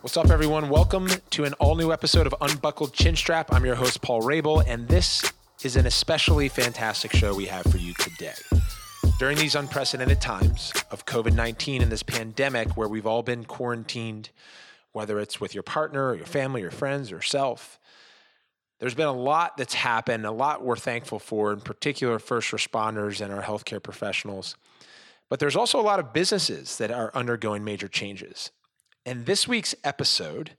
What's up, everyone? Welcome to an all new episode of Unbuckled Chin Strap. I'm your host, Paul Rabil, and this is an especially fantastic show we have for you today. During these unprecedented times of COVID 19 and this pandemic where we've all been quarantined, whether it's with your partner or your family your friends or self, there's been a lot that's happened, a lot we're thankful for, in particular, first responders and our healthcare professionals. But there's also a lot of businesses that are undergoing major changes. In this week's episode,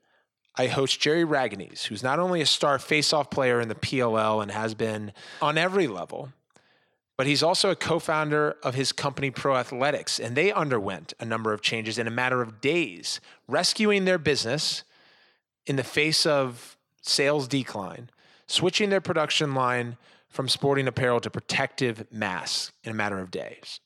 I host Jerry Ragonese, who's not only a star faceoff player in the PLL and has been on every level, but he's also a co founder of his company, Pro Athletics. And they underwent a number of changes in a matter of days, rescuing their business in the face of sales decline, switching their production line from sporting apparel to protective masks in a matter of days.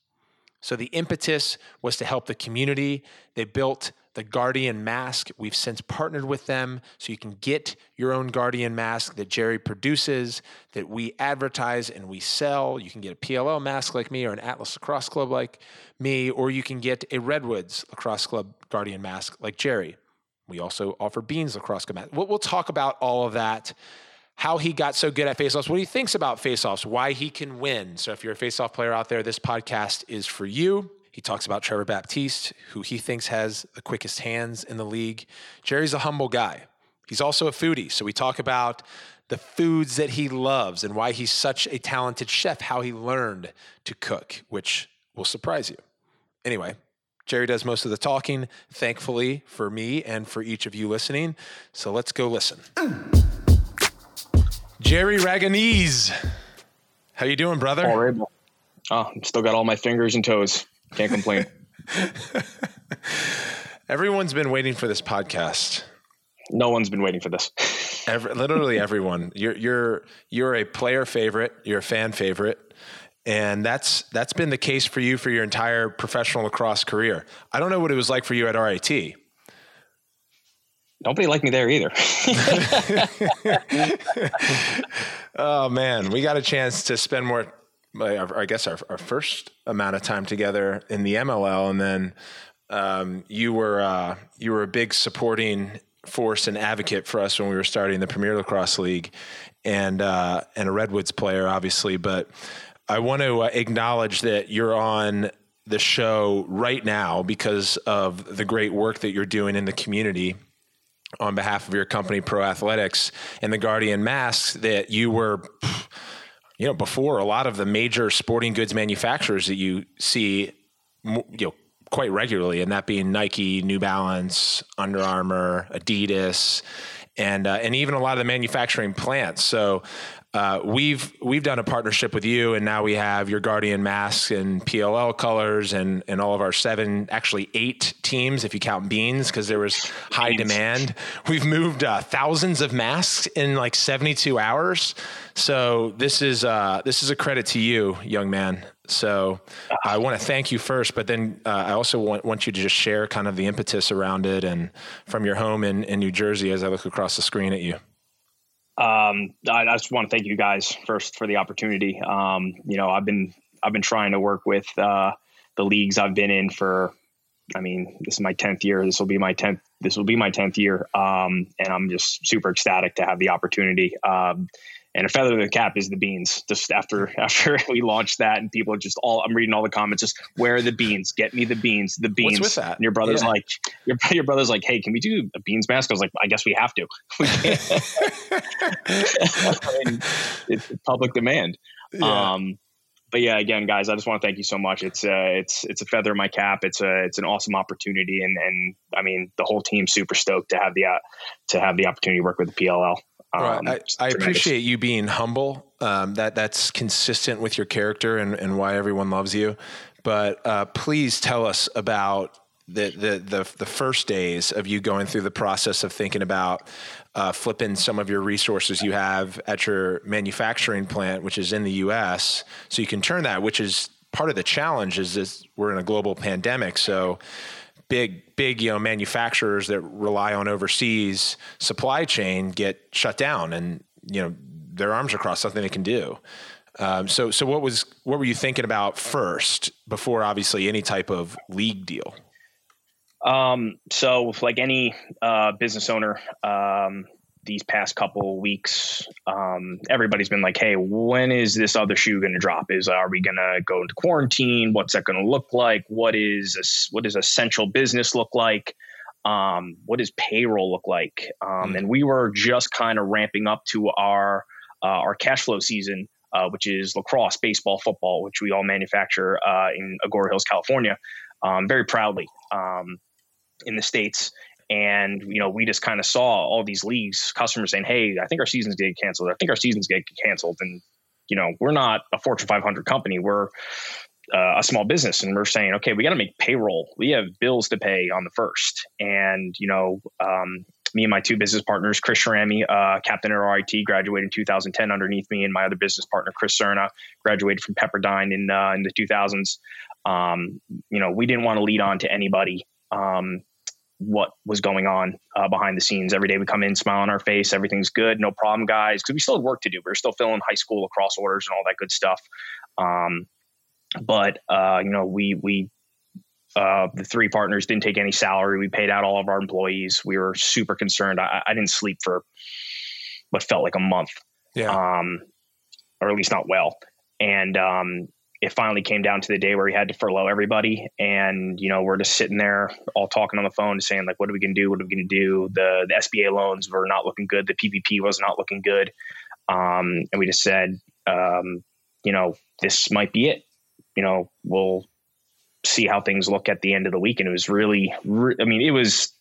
So the impetus was to help the community. They built the Guardian mask. We've since partnered with them so you can get your own Guardian mask that Jerry produces, that we advertise and we sell. You can get a PLL mask like me or an Atlas Lacrosse Club like me, or you can get a Redwoods Lacrosse Club Guardian mask like Jerry. We also offer Beans Lacrosse Club mask. We'll, we'll talk about all of that how he got so good at faceoffs, what he thinks about faceoffs, why he can win. So if you're a faceoff player out there, this podcast is for you. He talks about Trevor Baptiste, who he thinks has the quickest hands in the league. Jerry's a humble guy. He's also a foodie. So we talk about the foods that he loves and why he's such a talented chef, how he learned to cook, which will surprise you. Anyway, Jerry does most of the talking, thankfully for me and for each of you listening. So let's go listen. Jerry Ragonese. How you doing, brother? Right. Oh, I've still got all my fingers and toes. Can't complain. Everyone's been waiting for this podcast. No one's been waiting for this. Every, literally everyone. You're you're you're a player favorite. You're a fan favorite, and that's that's been the case for you for your entire professional lacrosse career. I don't know what it was like for you at RIT. Nobody liked me there either. oh man, we got a chance to spend more I guess our, our first amount of time together in the MLL, and then um, you were uh, you were a big supporting force and advocate for us when we were starting the Premier Lacrosse League, and uh, and a Redwoods player, obviously. But I want to uh, acknowledge that you're on the show right now because of the great work that you're doing in the community on behalf of your company, Pro Athletics, and the Guardian masks that you were you know, before a lot of the major sporting goods manufacturers that you see, you know, quite regularly, and that being Nike, New Balance, Under Armour, Adidas, and uh, and even a lot of the manufacturing plants. So uh, we've we've done a partnership with you, and now we have your Guardian masks and PLL colors, and and all of our seven, actually eight teams if you count Beans, because there was high demand. We've moved uh, thousands of masks in like 72 hours. So this is uh, this is a credit to you, young man. So I want to thank you first, but then uh, I also want, want you to just share kind of the impetus around it and from your home in, in New Jersey as I look across the screen at you. Um, I, I, just want to thank you guys first for the opportunity. Um, you know, I've been I've been trying to work with uh, the leagues I've been in for. I mean, this is my tenth year. This will be my tenth. This will be my tenth year, um, and I'm just super ecstatic to have the opportunity. Um, and a feather in the cap is the beans. Just after after we launched that, and people are just all I'm reading all the comments. Just where are the beans? Get me the beans. The beans. What's with that? And your brother's yeah. like, your your brother's like, hey, can we do a beans mask? I was like, I guess we have to. We I mean, it's public demand. Yeah. Um, but yeah, again, guys, I just want to thank you so much. It's uh, it's it's a feather in my cap. It's a it's an awesome opportunity, and and I mean the whole team's super stoked to have the uh, to have the opportunity to work with the PLL. Um, I, I appreciate you being humble. Um, that that's consistent with your character and, and why everyone loves you. But uh, please tell us about the, the the the first days of you going through the process of thinking about uh, flipping some of your resources you have at your manufacturing plant, which is in the U.S., so you can turn that. Which is part of the challenge. Is this we're in a global pandemic, so big big you know manufacturers that rely on overseas supply chain get shut down and you know their arms across something they can do. Um, so so what was what were you thinking about first before obviously any type of league deal? Um, so, like any uh, business owner, um, these past couple weeks, um, everybody's been like, "Hey, when is this other shoe going to drop? Is are we going to go into quarantine? What's that going to look like? What is a, what does essential business look like? Um, what does payroll look like?" Um, mm. And we were just kind of ramping up to our uh, our cash flow season, uh, which is lacrosse, baseball, football, which we all manufacture uh, in Agoura Hills, California, um, very proudly um, in the states. And you know, we just kind of saw all these leagues, customers saying, "Hey, I think our season's getting canceled. I think our season's getting canceled." And you know, we're not a Fortune 500 company. We're uh, a small business, and we're saying, "Okay, we got to make payroll. We have bills to pay on the first. And you know, um, me and my two business partners, Chris Sharami, uh, captain at RIT, graduated in 2010 underneath me, and my other business partner, Chris Cerna, graduated from Pepperdine in uh, in the 2000s. Um, you know, we didn't want to lead on to anybody um, what was going on uh, behind the scenes. Every day we come in, smile on our face, everything's good, no problem, guys, because we still had work to do. We are still filling high school lacrosse orders and all that good stuff. Um, but uh, you know, we we uh, the three partners didn't take any salary. We paid out all of our employees. We were super concerned. I, I didn't sleep for what felt like a month, yeah. um, or at least not well. And um, it finally came down to the day where we had to furlough everybody, and you know we're just sitting there all talking on the phone, saying like, "What are we gonna do? What are we gonna do?" The the SBA loans were not looking good. The PPP was not looking good, um, and we just said, um, you know, this might be it. You know, we'll see how things look at the end of the week. And it was really, re- I mean, it was,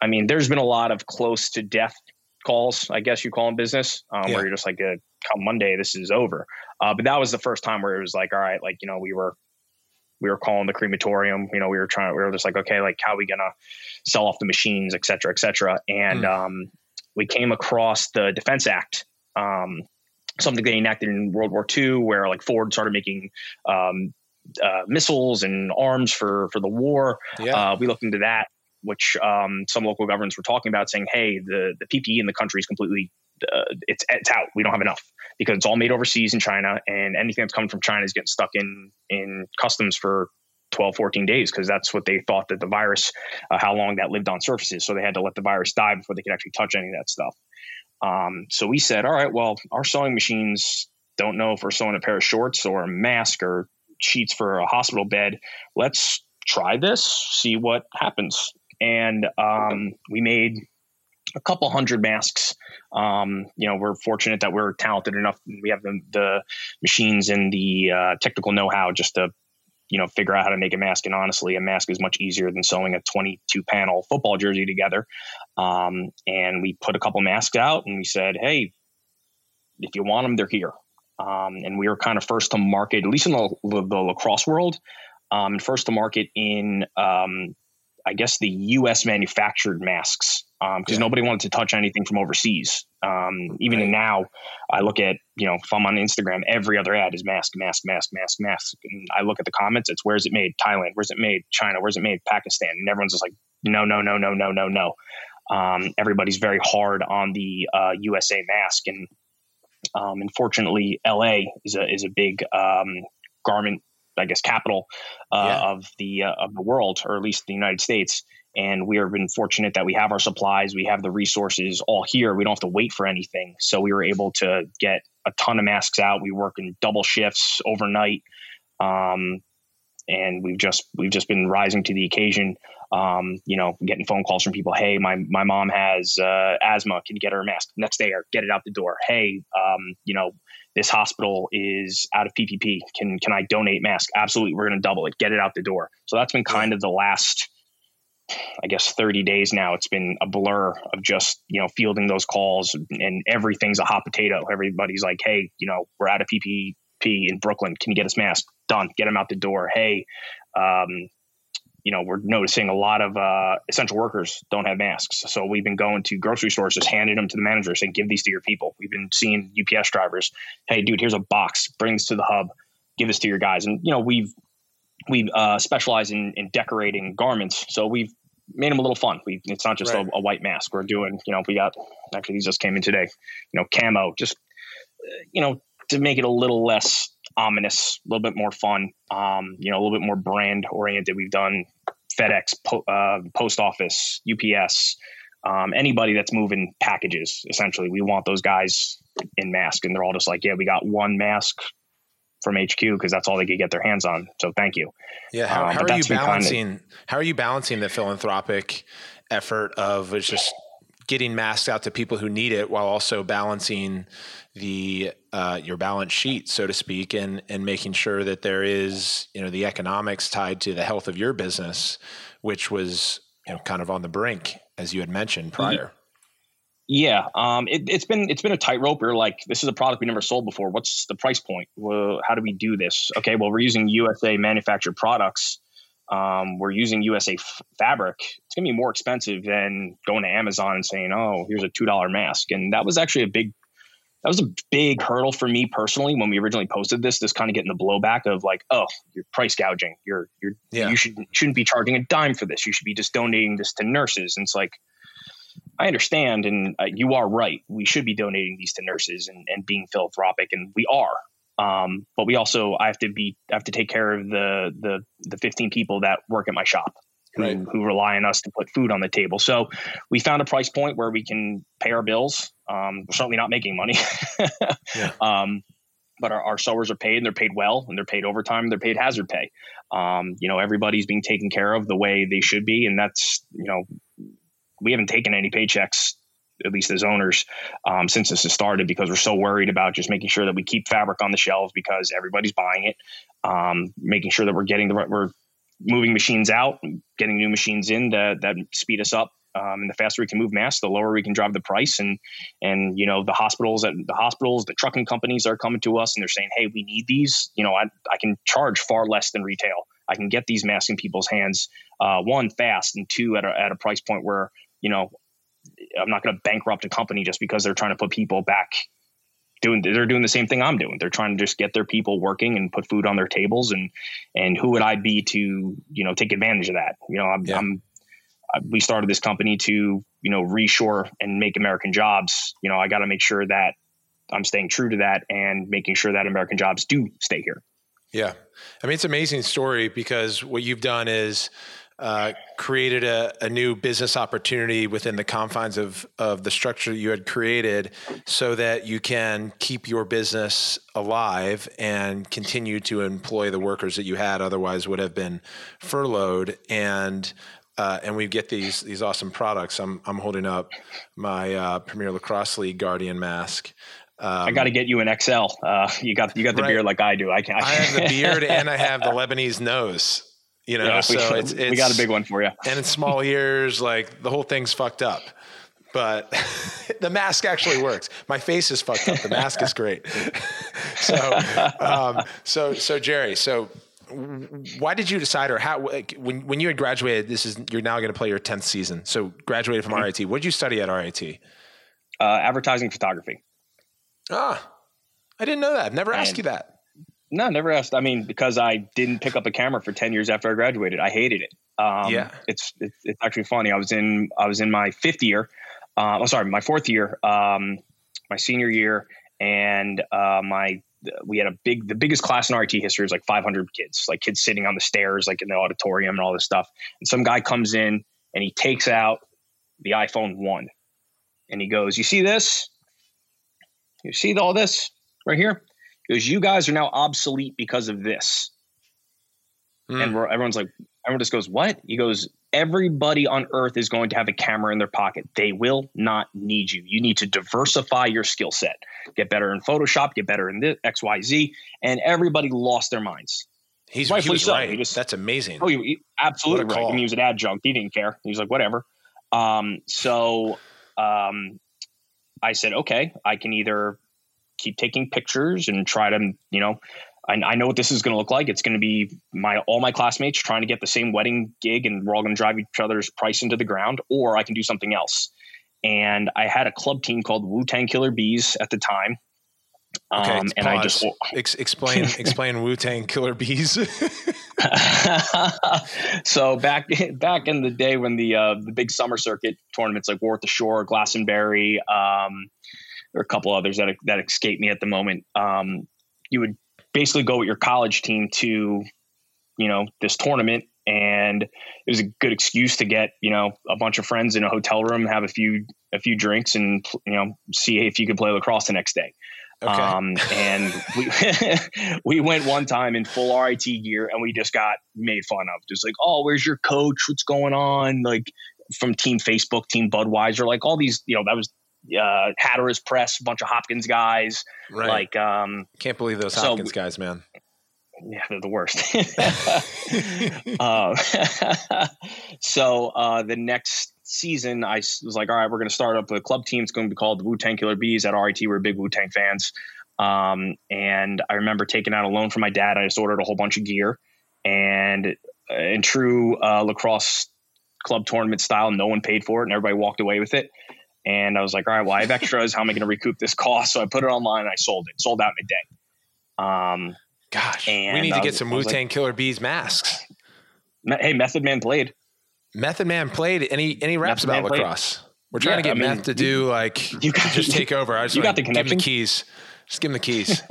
I mean, there's been a lot of close to death calls, I guess you call in business, um, yeah. where you're just like, uh, come Monday, this is over. Uh, but that was the first time where it was like, all right, like, you know, we were, we were calling the crematorium, you know, we were trying, we were just like, okay, like how are we going to sell off the machines, et cetera, et cetera. And, mm. um, we came across the defense act, um, something they enacted in World War II, where like Ford started making um, uh, missiles and arms for for the war. Yeah. Uh, we looked into that, which um, some local governments were talking about, saying, "Hey, the the PPE in the country is completely uh, it's it's out. We don't have enough because it's all made overseas in China, and anything that's coming from China is getting stuck in in customs for 12, 14 days because that's what they thought that the virus, uh, how long that lived on surfaces. So they had to let the virus die before they could actually touch any of that stuff. Um, so we said, all right, well, our sewing machines don't know if we're sewing a pair of shorts or a mask or sheets for a hospital bed. Let's try this, see what happens. And um, we made a couple hundred masks. Um, you know, we're fortunate that we're talented enough. We have the, the machines and the uh, technical know-how just to, you know, figure out how to make a mask. And honestly, a mask is much easier than sewing a 22 panel football jersey together. Um, and we put a couple masks out and we said, Hey, if you want them, they're here. Um, and we were kind of first to market, at least in the, the, the lacrosse world, um, first to market in, um, I guess, the U.S. manufactured masks because um, nobody wanted to touch anything from overseas. Um, even right. now, I look at, you know, if I'm on Instagram, every other ad is mask, mask, mask, mask, mask. And I look at the comments, it's where's it made? Thailand. Where's it made? China. Where's it made? Pakistan. And everyone's just like, no, no, no, no, no, no, no. Um, everybody's very hard on the uh, USA mask. And um, unfortunately, LA is a is a big um, garment, I guess, capital uh, yeah. of the uh, of the world, or at least the United States. And we have been fortunate that we have our supplies, we have the resources all here. We don't have to wait for anything. So we were able to get a ton of masks out. We work in double shifts overnight. Um, and we've just we've just been rising to the occasion. Um, you know, getting phone calls from people. Hey, my my mom has uh, asthma. Can you get her a mask next day or get it out the door? Hey, um, you know, this hospital is out of PPE. Can can I donate mask? Absolutely, we're going to double it. Get it out the door. So that's been kind of the last. I guess 30 days now, it's been a blur of just, you know, fielding those calls and everything's a hot potato. Everybody's like, Hey, you know, we're out of PPE in Brooklyn. Can you get us masks? Done. Get them out the door. Hey, um, you know, we're noticing a lot of uh, essential workers don't have masks. So we've been going to grocery stores, just handing them to the managers, saying, "Give these to your people." We've been seeing UPS drivers, "Hey, dude, here's a box. Bring this to the hub. Give this to your guys." And you know, we've we uh, specialize in, in decorating garments, so we've made them a little fun. We it's not just right. a, a, white mask. We're doing, you know, we got actually these just came in today. You know, camo, just you know, to make it a little less ominous, a little bit more fun, um, you know, a little bit more brand oriented. We've done FedEx, po- uh, post office, UPS, um, anybody that's moving packages. Essentially, we want those guys in mask, and they're all just like, yeah, we got one mask from HQ because that's all they could get their hands on. So thank you. Yeah. How, um, how are you balancing? Kind of, how are you balancing the philanthropic effort of just getting masks out to people who need it while also balancing the uh, your balance sheet, so to speak, and and making sure that there is you know the economics tied to the health of your business, which was you know kind of on the brink as you had mentioned prior. Yeah, um, it, has been it's been a tightrope. We're like, this is a product we never sold before. What's the price point? Well, how do we do this? Okay, well, we're using USA manufactured products. Um, we're using USA f- fabric. It's going to be more expensive than going to Amazon and saying, "Oh, here's a two dollar mask." And that was actually a big that was a big hurdle for me personally when we originally posted this. This kind of getting the blowback of like, oh, you're price gouging. You're you're yeah. you should shouldn't be charging a dime for this. You should be just donating this to nurses. And it's like, I understand, and uh, you are right. We should be donating these to nurses and, and being philanthropic, and we are. Um, but we also I have to be I have to take care of the the the 15 people that work at my shop who, right. who rely on us to put food on the table. So we found a price point where we can pay our bills. Um, we're certainly not making money. yeah. um, but our, our sewers are paid and they're paid well and they're paid overtime. and They're paid hazard pay. Um, you know, everybody's being taken care of the way they should be. And that's, you know, we haven't taken any paychecks at least as owners, um, since this has started because we're so worried about just making sure that we keep fabric on the shelves because everybody's buying it. Um, making sure that we're getting the right, we're moving machines out, getting new machines in that, that speed us up. Um, and the faster we can move masks, the lower we can drive the price. And and you know the hospitals, the hospitals, the trucking companies are coming to us and they're saying, hey, we need these. You know, I I can charge far less than retail. I can get these masks in people's hands. Uh, one fast and two at a, at a price point where you know I'm not going to bankrupt a company just because they're trying to put people back doing they're doing the same thing I'm doing. They're trying to just get their people working and put food on their tables and and who would I be to you know take advantage of that? You know, I'm, yeah. I'm we started this company to you know reshore and make American jobs. You know, I got to make sure that I'm staying true to that and making sure that American jobs do stay here. Yeah, I mean it's an amazing story because what you've done is uh, created a, a, new business opportunity within the confines of, of the structure you had created so that you can keep your business alive and continue to employ the workers that you had otherwise would have been furloughed and uh, and we get these these awesome products. I'm I'm holding up my uh, Premier Lacrosse League Guardian mask. Um, I got to get you an XL. Uh, you got you got the right. beard like I do. I can. I have the beard and I have the Lebanese nose. You know, yeah, so we, it's, it's, we got a big one for you. And in small years, like the whole thing's fucked up. But the mask actually works. My face is fucked up. The mask is great. so, um, so, so Jerry, so why did you decide or how when when you had graduated this is you're now going to play your 10th season so graduated from mm-hmm. RIT what did you study at RIT uh, advertising photography ah I didn't know that I've never and, asked you that no, never asked. I mean, because I didn't pick up a camera for ten years after I graduated, I hated it. Um, yeah, it's, it's, it's actually funny. I was in I was in my fifth year. Uh, oh, sorry, my fourth year, um, my senior year, and uh, my we had a big the biggest class in RIT history was like 500 kids, like kids sitting on the stairs, like in the auditorium and all this stuff. And some guy comes in and he takes out the iPhone one, and he goes, "You see this? You see all this right here?" Goes, "You guys are now obsolete because of this." Mm. And everyone's like, everyone just goes, "What?" He goes, "Everybody on Earth is going to have a camera in their pocket. They will not need you. You need to diversify your skill set. Get better in Photoshop. Get better in this X, Y, Z." And everybody lost their minds. He's right. He so. right. He just, That's amazing. Oh, he, he, absolutely right. I mean, he was an adjunct. He didn't care. He was like, whatever. Um, so um, I said, okay, I can either keep taking pictures and try to, you know, I, I know what this is going to look like. It's going to be my all my classmates trying to get the same wedding gig, and we're all going to drive each other's price into the ground. Or I can do something else. And I had a club team called Wu Tang Killer Bees at the time. Okay, um, and pause. I just Ex- explain explain Wu Tang Killer Bees. so back back in the day when the uh, the big summer circuit tournaments like War at the Shore, Glastonbury, um, there are a couple others that that escape me at the moment. Um, you would basically go with your college team to, you know, this tournament, and it was a good excuse to get you know a bunch of friends in a hotel room, have a few a few drinks, and you know see if you could play lacrosse the next day. Okay. Um, and we we went one time in full RIT gear, and we just got made fun of. Just like, oh, where's your coach? What's going on? Like from Team Facebook, Team Budweiser, like all these. You know, that was uh, Hatteras Press, a bunch of Hopkins guys. Right. Like, um, can't believe those Hopkins so, guys, man yeah, they're the worst. uh, so uh, the next season, I was like, all right, we're going to start up a club team. It's going to be called the Wu Tang Killer Bees. At RIT, we're big Wu Tang fans. Um, and I remember taking out a loan from my dad. I just ordered a whole bunch of gear. And uh, in true uh, lacrosse club tournament style, no one paid for it and everybody walked away with it. And I was like, all right, well, I have extras. How am I going to recoup this cost? So I put it online and I sold it. Sold out in a day. Um, Gosh, we need to get some Wu Tang like, Killer Bees masks. Hey, Method Man played. Method Man played. Any any raps Method about Man lacrosse? Played. We're trying yeah, to get I mean, Meth to do like you got, just take over. I just you got the connection. Give him the keys. Just give him the keys.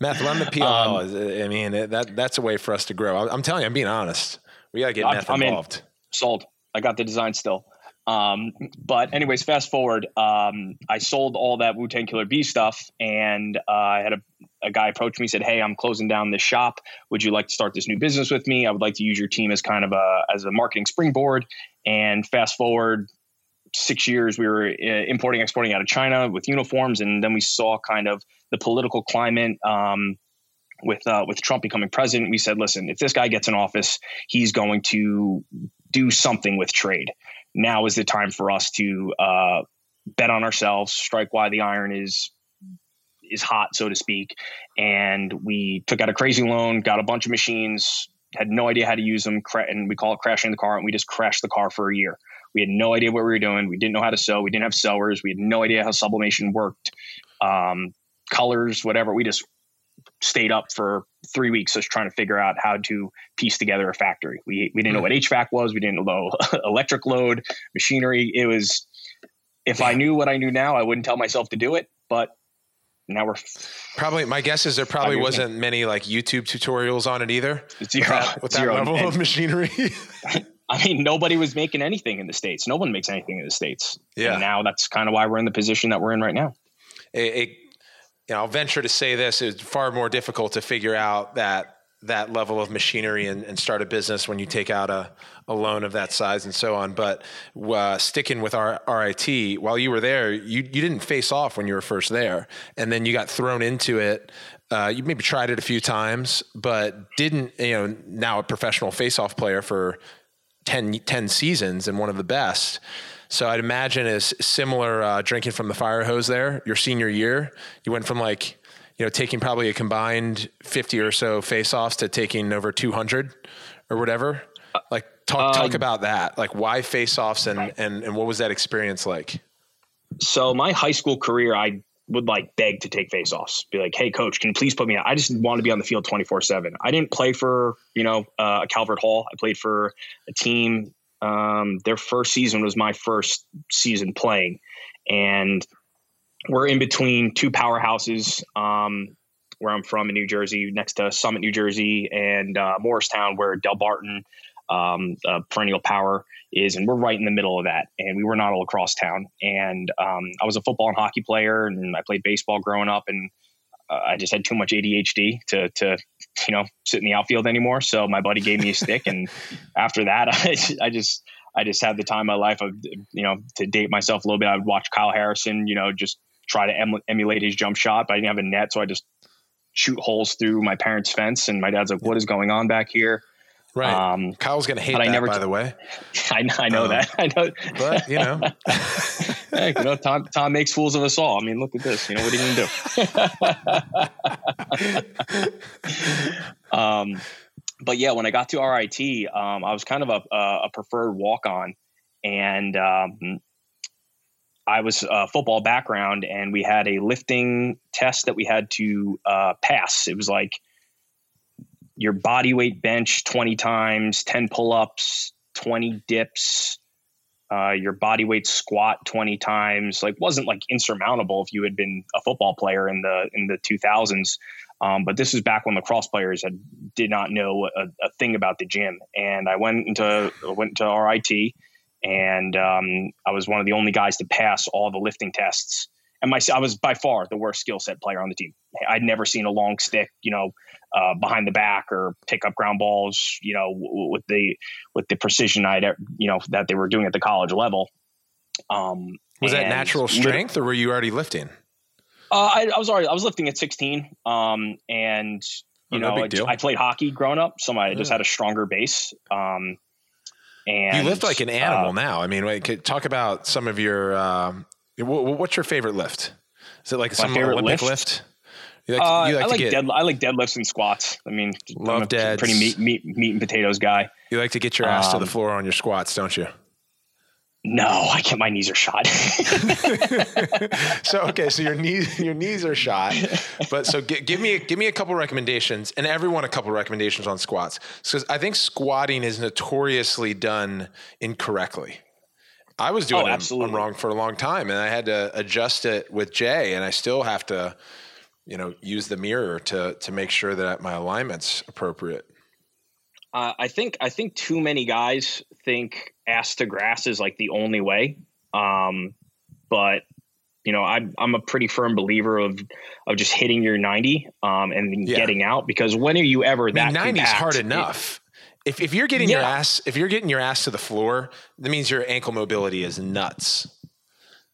Meth, run the PLL. Um, I mean, that that's a way for us to grow. I'm telling you, I'm being honest. We got to get Meth I'm involved. In, sold. I got the design still. Um, but anyways, fast forward, um, I sold all that Wu Tang Killer B stuff, and uh, I had a, a guy approach me, said, "Hey, I'm closing down this shop. Would you like to start this new business with me? I would like to use your team as kind of a as a marketing springboard." And fast forward six years, we were uh, importing, exporting out of China with uniforms, and then we saw kind of the political climate. Um, with uh, with Trump becoming president, we said, listen, if this guy gets in office, he's going to do something with trade now is the time for us to uh, bet on ourselves, strike while the iron is is hot, so to speak. And we took out a crazy loan, got a bunch of machines, had no idea how to use them, and we call it crashing the car. And we just crashed the car for a year. We had no idea what we were doing. We didn't know how to sew. We didn't have sewers. We had no idea how sublimation worked, um, colors, whatever. We just stayed up for three weeks just trying to figure out how to piece together a factory. We we didn't know what mm-hmm. HVAC was. We didn't know electric load, machinery. It was if I knew what I knew now, I wouldn't tell myself to do it. But now we're probably my guess is there probably wasn't many like YouTube tutorials on it either. Zero, with that, with that level and, of machinery. I mean, nobody was making anything in the states. No one makes anything in the states. Yeah. And now that's kind of why we're in the position that we're in right now. It, it you know, I'll venture to say this: it's far more difficult to figure out that that level of machinery and, and, start a business when you take out a, a loan of that size and so on. But uh, sticking with our RIT, while you were there, you, you didn't face off when you were first there. And then you got thrown into it. Uh, you maybe tried it a few times, but didn't, you know, now a professional face off player for 10, 10 seasons and one of the best. So I'd imagine is similar uh, drinking from the fire hose there. Your senior year, you went from like you know taking probably a combined fifty or so face-offs to taking over two hundred or whatever. Like talk talk um, about that. Like why face-offs and and and what was that experience like? So my high school career, I would like beg to take face-offs. Be like, hey, coach, can you please put me out? I just want to be on the field twenty four seven. I didn't play for you know uh, Calvert Hall. I played for a team um, their first season was my first season playing, and we're in between two powerhouses. Um, where I'm from in New Jersey, next to Summit, New Jersey, and uh, Morristown, where Delbarton, um, uh, perennial power is, and we're right in the middle of that. And we were not all across town. And um, I was a football and hockey player, and I played baseball growing up, and uh, I just had too much ADHD to to you know sit in the outfield anymore. So my buddy gave me a stick, and after that, I, I just I just had the time of my life of you know to date myself a little bit. I would watch Kyle Harrison, you know, just try to em- emulate his jump shot, but I didn't have a net, so I just shoot holes through my parents' fence. And my dad's like, "What is going on back here?" Right. Um, Kyle's going to hate that, I never by t- the way. I, I know um, that. I know. But, you know. Hey, you know, Tom, Tom makes fools of us all. I mean, look at this. You know, what are you going to do? um, but yeah, when I got to RIT, um, I was kind of a, a preferred walk on. And um, I was a football background, and we had a lifting test that we had to uh, pass. It was like – your body weight bench 20 times, 10 pull ups, 20 dips, uh, your body weight squat 20 times like wasn't like insurmountable if you had been a football player in the in the 2000s Um, but this is back when lacrosse players had, did not know a, a thing about the gym. And I went into went to RIT, and um, I was one of the only guys to pass all the lifting tests. And my I was by far the worst skill set player on the team. I'd never seen a long stick, you know, uh, behind the back or pick up ground balls, you know, w- with the with the precision I, you know, that they were doing at the college level. Um, was that natural strength, or were you already lifting? Uh, I, I, was already I was lifting at 16, um, and you oh, know I, I, played hockey growing up, so I just had a stronger base. Um, and you lift like an animal uh, now. I mean, wait, talk about some of your. Um, what's your favorite lift? Is it like some Olympic lift? lift? You like, uh, you like I like get, dead, I like deadlifts and squats. I mean, love dead. Pretty meat, meat, meat and potatoes guy. You like to get your ass um, to the um, floor on your squats, don't you? No, I can't. My knees are shot. so okay, so your knees your knees are shot, but so g- give me give me a couple recommendations, and everyone a couple recommendations on squats, because I think squatting is notoriously done incorrectly. I was doing oh, it wrong for a long time, and I had to adjust it with Jay, and I still have to, you know, use the mirror to to make sure that my alignment's appropriate. Uh, I think I think too many guys think ass to grass is like the only way. Um, but you know, I'm I'm a pretty firm believer of of just hitting your 90 um, and yeah. getting out because when are you ever I that 90 is hard enough. If, if you're getting yeah. your ass if you're getting your ass to the floor, that means your ankle mobility is nuts.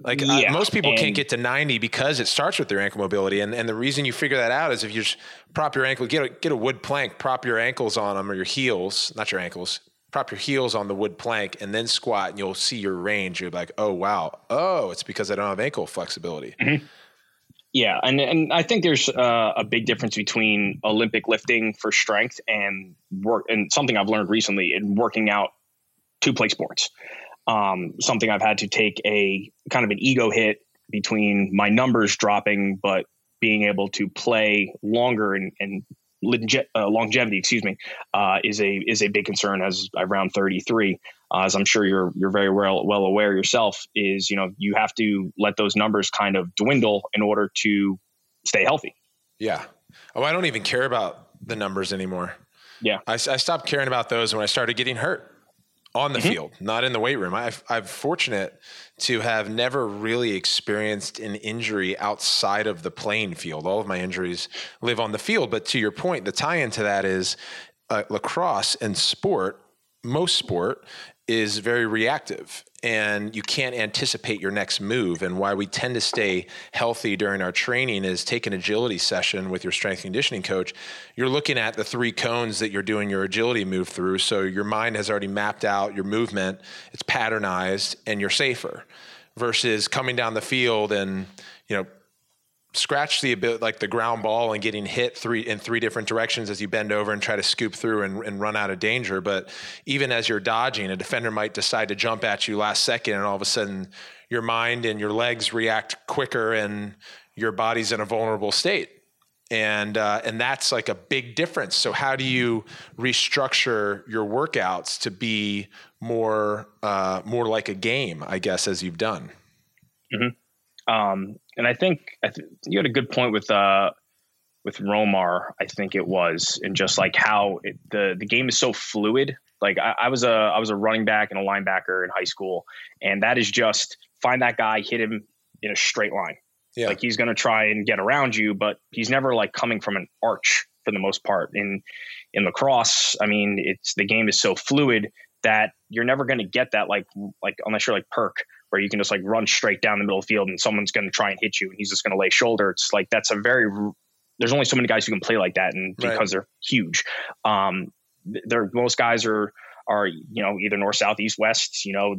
Like yeah. uh, most people can't get to 90 because it starts with their ankle mobility. And, and the reason you figure that out is if you just prop your ankle, get a, get a wood plank, prop your ankles on them or your heels, not your ankles, prop your heels on the wood plank and then squat and you'll see your range. You're like, oh, wow. Oh, it's because I don't have ankle flexibility. Mm-hmm. Yeah. And, and I think there's uh, a big difference between Olympic lifting for strength and work and something I've learned recently in working out to play sports um, something I've had to take a kind of an ego hit between my numbers dropping, but being able to play longer and, and uh, longevity, excuse me, uh, is a is a big concern as around 33. Uh, as I'm sure you're you're very well well aware yourself, is you know you have to let those numbers kind of dwindle in order to stay healthy. Yeah. Oh, I don't even care about the numbers anymore. Yeah. I, I stopped caring about those when I started getting hurt on the mm-hmm. field, not in the weight room. I've, I'm fortunate to have never really experienced an injury outside of the playing field. All of my injuries live on the field. But to your point, the tie into that is uh, lacrosse and sport, most sport is very reactive and you can't anticipate your next move. And why we tend to stay healthy during our training is take an agility session with your strength conditioning coach. You're looking at the three cones that you're doing your agility move through. So your mind has already mapped out your movement, it's patternized, and you're safer versus coming down the field and, you know, scratch the ability, like the ground ball and getting hit three in three different directions as you bend over and try to scoop through and, and, run out of danger. But even as you're dodging, a defender might decide to jump at you last second, and all of a sudden your mind and your legs react quicker, and your body's in a vulnerable state. And uh, and that's like a big difference. So how do you restructure your workouts to be more uh, more like a game? I guess as you've done. Mm-hmm. Um, and I think I th- you had a good point with uh, with Romar. I think it was, and just like how it, the the game is so fluid. Like I, I, was a I was a running back and a linebacker in high school, and that is just find that guy, hit him in a straight line. Yeah. Like he's going to try and get around you, but he's never like coming from an arch for the most part. In in lacrosse, I mean, it's the game is so fluid that you're never going to get that like like unless you're like perk where you can just like run straight down the middle field and someone's going to try and hit you and he's just going to lay shoulder. It's like that's a very there's only so many guys who can play like that and right. because they're huge. Um, they're most guys are are you know either north, south, east, west. You know,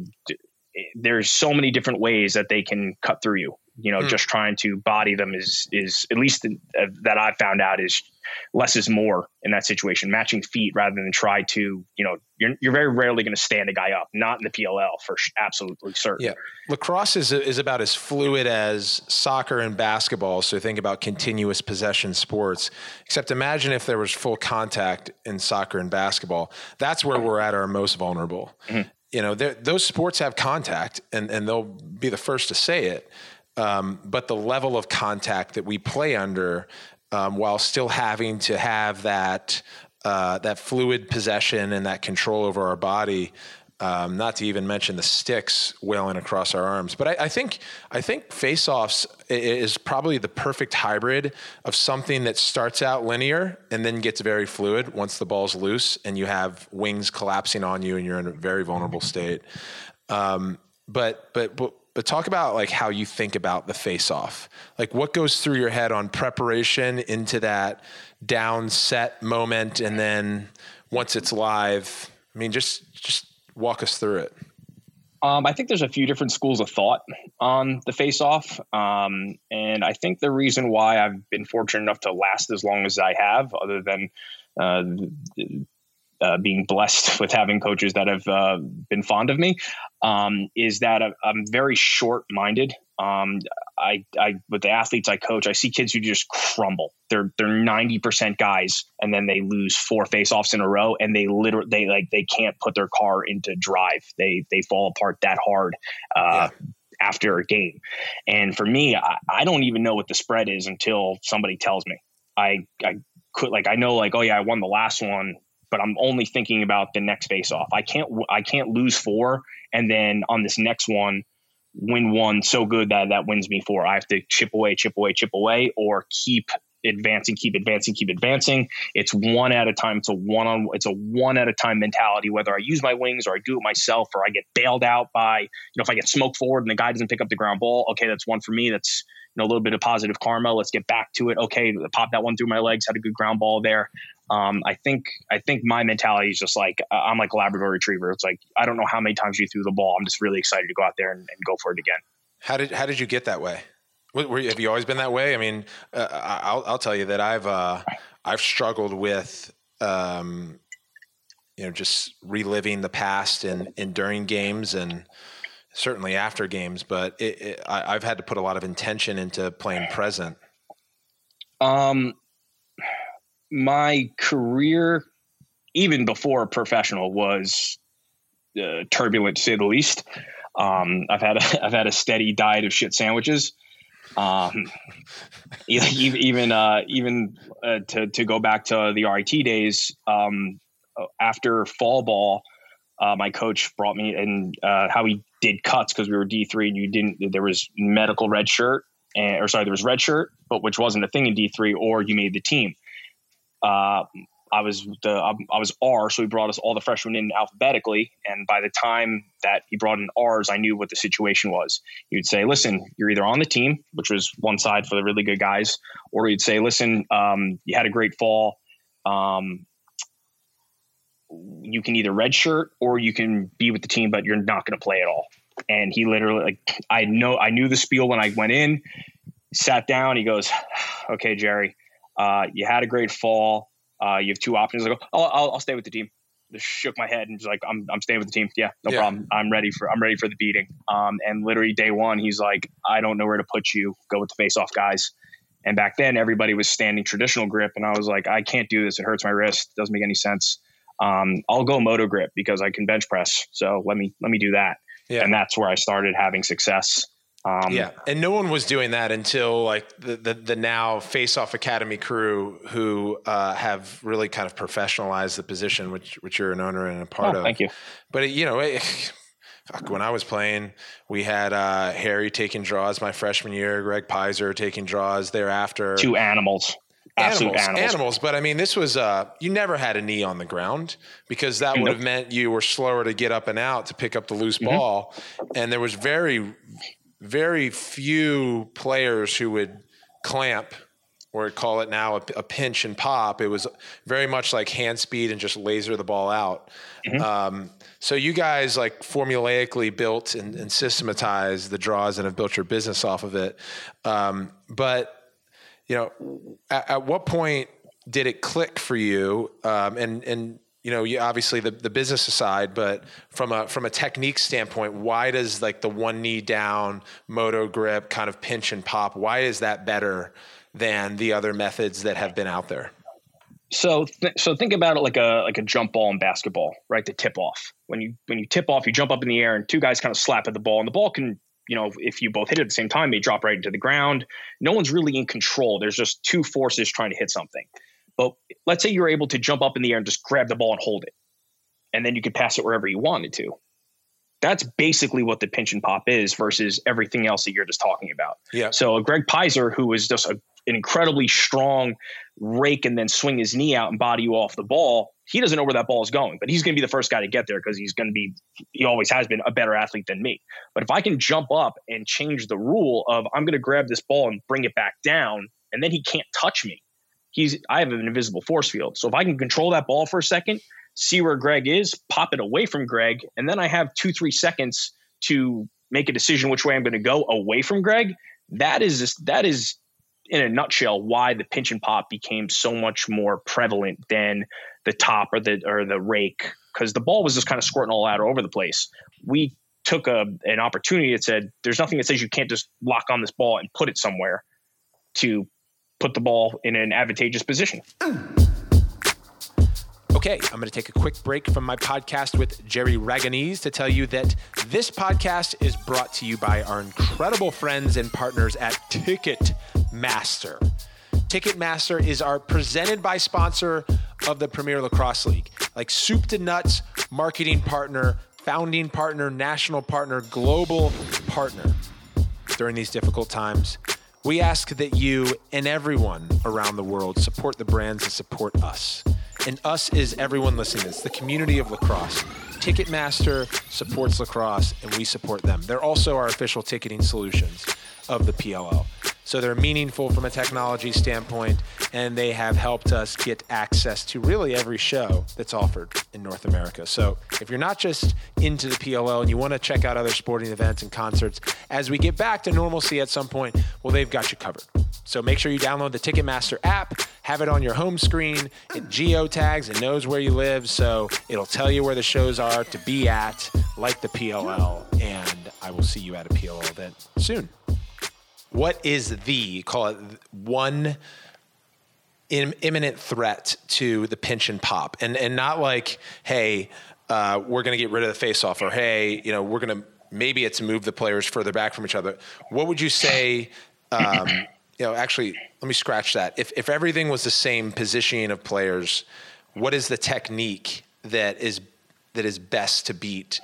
there's so many different ways that they can cut through you you know, mm. just trying to body them is is at least uh, that I found out is less is more in that situation. Matching feet rather than try to, you know, you're you're very rarely going to stand a guy up. Not in the PLL for absolutely certain. Yeah, lacrosse is is about as fluid as soccer and basketball. So think about continuous possession sports. Except imagine if there was full contact in soccer and basketball. That's where we're at our most vulnerable. Mm-hmm. You know, those sports have contact, and and they'll be the first to say it um, but the level of contact that we play under um, while still having to have that uh, that fluid possession and that control over our body. Um, not to even mention the sticks wailing across our arms. But I, I think I think face-offs is probably the perfect hybrid of something that starts out linear and then gets very fluid once the ball's loose and you have wings collapsing on you and you're in a very vulnerable state. Um, but but but but talk about like how you think about the face off. Like what goes through your head on preparation into that down set moment and then once it's live. I mean just just walk us through it. Um, I think there's a few different schools of thought on the face off. Um, and I think the reason why I've been fortunate enough to last as long as I have, other than uh, uh, being blessed with having coaches that have uh, been fond of me um, is that I'm very short minded. Um, I, I, with the athletes I coach, I see kids who just crumble. They're they're ninety percent guys, and then they lose four faceoffs in a row, and they literally they like they can't put their car into drive. They they fall apart that hard. Uh, yeah. After a game, and for me, I, I don't even know what the spread is until somebody tells me. I I could like I know like oh yeah I won the last one but I'm only thinking about the next face off. I can't I can't lose four and then on this next one win one so good that that wins me four. I have to chip away, chip away, chip away, or keep advancing, keep advancing, keep advancing. It's one at a time. It's a one on. It's a one at a time mentality. Whether I use my wings or I do it myself, or I get bailed out by you know if I get smoked forward and the guy doesn't pick up the ground ball. Okay, that's one for me. That's you know a little bit of positive karma. Let's get back to it. Okay, pop that one through my legs. Had a good ground ball there. Um, I think I think my mentality is just like uh, I'm like a Labrador Retriever. It's like I don't know how many times you threw the ball. I'm just really excited to go out there and, and go for it again. How did how did you get that way? Were, have you always been that way? I mean, uh, I'll I'll tell you that I've uh, I've struggled with um, you know just reliving the past and, and during games and certainly after games. But it, it, I, I've had to put a lot of intention into playing present. Um, my career, even before professional, was uh, turbulent to say the least. Um, I've had a, I've had a steady diet of shit sandwiches. Um, even uh, even uh, to to go back to the RIT days, um, after fall ball, uh, my coach brought me and uh, how he did cuts because we were D three and you didn't. There was medical red shirt, and, or sorry, there was red shirt, but which wasn't a thing in D three, or you made the team uh, I was the I was R, so he brought us all the freshmen in alphabetically. And by the time that he brought in R's, I knew what the situation was. Would say, "Listen, you're either on the team, which was one side for the really good guys, or he'd say, "Listen, um, you had a great fall. Um, you can either redshirt or you can be with the team, but you're not going to play at all." And he literally, like, I know, I knew the spiel when I went in. Sat down. He goes, "Okay, Jerry." Uh, you had a great fall. Uh, you have two options. I go, oh, I'll, I'll stay with the team. Just shook my head and just like, I'm, I'm staying with the team. Yeah, no yeah. problem. I'm ready for, I'm ready for the beating. Um, and literally day one, he's like, I don't know where to put you. Go with the face off guys. And back then, everybody was standing traditional grip, and I was like, I can't do this. It hurts my wrist. Doesn't make any sense. Um, I'll go moto grip because I can bench press. So let me let me do that. Yeah. And that's where I started having success. Um, yeah, and no one was doing that until like the the, the now Face Off Academy crew, who uh, have really kind of professionalized the position, which which you're an owner and a part oh, of. Thank you. But you know, it, fuck, when I was playing, we had uh, Harry taking draws my freshman year, Greg Pizer taking draws thereafter. Two animals. Animals, animals, animals, But I mean, this was uh, you never had a knee on the ground because that would have meant you were slower to get up and out to pick up the loose mm-hmm. ball, and there was very very few players who would clamp or call it now a, a, pinch and pop. It was very much like hand speed and just laser the ball out. Mm-hmm. Um, so you guys like formulaically built and, and, systematized the draws and have built your business off of it. Um, but you know, at, at, what point did it click for you? Um, and and you know, you obviously the, the business aside, but from a from a technique standpoint, why does like the one knee down moto grip kind of pinch and pop? Why is that better than the other methods that have been out there? So, th- so think about it like a like a jump ball in basketball, right? The tip off. When you when you tip off, you jump up in the air, and two guys kind of slap at the ball, and the ball can you know, if you both hit it at the same time, they drop right into the ground. No one's really in control. There's just two forces trying to hit something. But let's say you're able to jump up in the air and just grab the ball and hold it. And then you could pass it wherever you wanted to. That's basically what the pinch and pop is versus everything else that you're just talking about. Yeah. So uh, Greg Pizer, who is just a, an incredibly strong rake and then swing his knee out and body you off the ball, he doesn't know where that ball is going, but he's going to be the first guy to get there because he's going to be, he always has been a better athlete than me. But if I can jump up and change the rule of I'm going to grab this ball and bring it back down, and then he can't touch me. He's, I have an invisible force field. So if I can control that ball for a second, see where Greg is, pop it away from Greg, and then I have two, three seconds to make a decision which way I'm going to go away from Greg. That is just, that is in a nutshell why the pinch and pop became so much more prevalent than the top or the or the rake because the ball was just kind of squirting all out over the place. We took a an opportunity that said there's nothing that says you can't just lock on this ball and put it somewhere to put the ball in an advantageous position. Okay, I'm going to take a quick break from my podcast with Jerry Ragonese to tell you that this podcast is brought to you by our incredible friends and partners at Ticketmaster. Ticketmaster is our presented by sponsor of the Premier Lacrosse League, like soup to nuts marketing partner, founding partner, national partner, global partner during these difficult times. We ask that you and everyone around the world support the brands that support us. And us is everyone listening It's the community of lacrosse. Ticketmaster supports lacrosse and we support them. They're also our official ticketing solutions of the PLL. So they're meaningful from a technology standpoint, and they have helped us get access to really every show that's offered in North America. So if you're not just into the PLL and you want to check out other sporting events and concerts, as we get back to normalcy at some point, well, they've got you covered. So make sure you download the Ticketmaster app, have it on your home screen. It geotags and knows where you live, so it'll tell you where the shows are to be at, like the PLL. And I will see you at a PLL event soon. What is the call it one Im- imminent threat to the pinch and pop, and and not like hey, uh, we're going to get rid of the face off, or hey, you know, we're going to maybe it's move the players further back from each other. What would you say? Um, you know, actually, let me scratch that. If if everything was the same positioning of players, what is the technique that is that is best to beat?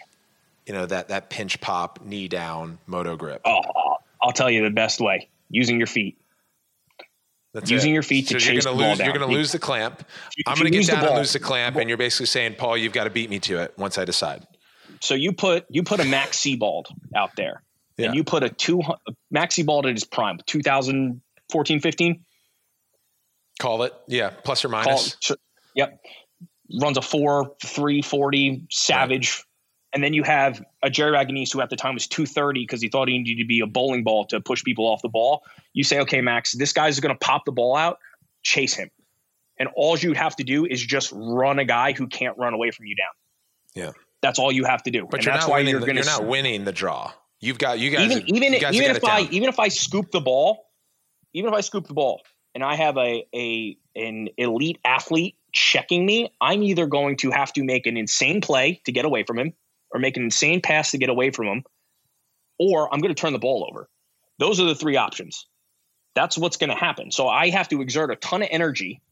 You know that that pinch pop, knee down, moto grip. Oh, I'll tell you the best way: using your feet. That's using it. your feet to so chase you're the gonna ball lose, down. You're going to lose the clamp. you- I'm going to get the down and lose the clamp, and you're basically saying, Paul, you've got to beat me to it once I decide. So you put you put a Max Seibald out there, Yeah. and you put a two Max Seibald at his prime, 2014, 15. Call it, yeah, plus or minus. yep, runs a four three forty savage, and then you have a Jerry Ragonese who at the time was two thirty because he thought he needed to be a bowling ball to push people off the ball. You say, okay, Max, this guy's going to pop the ball out, chase him, and all you'd have to do is just run a guy who can't run away from you down. Yeah. That's all you have to do. But and you're that's not why winning. you're the, going you're to not winning the draw. You've got you guys. even even you guys even if I down. even if I scoop the ball, even if I scoop the ball and I have a a an elite athlete checking me, I'm either going to have to make an insane play to get away from him, or make an insane pass to get away from him, or I'm going to turn the ball over. Those are the three options. That's what's going to happen. So I have to exert a ton of energy